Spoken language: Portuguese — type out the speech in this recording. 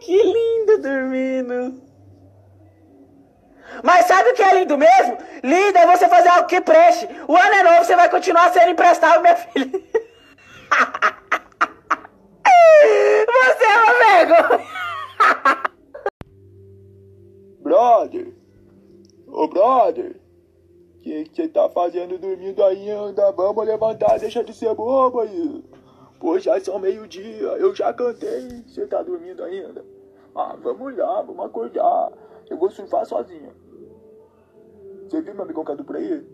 Que lindo dormindo. Mas sabe o que é lindo mesmo? Lindo é você fazer algo que preste. O ano é novo, você vai continuar sendo emprestado, minha filha. Você é uma vergonha. Brother! Ô brother! O que você tá fazendo dormindo ainda? Vamos levantar, deixa de ser bobo aí. Pô, já são meio-dia, eu já cantei. Você tá dormindo ainda? Ah, vamos lá, vamos acordar. Eu vou surfar sozinho. Você viu meu amigão Cadu por aí?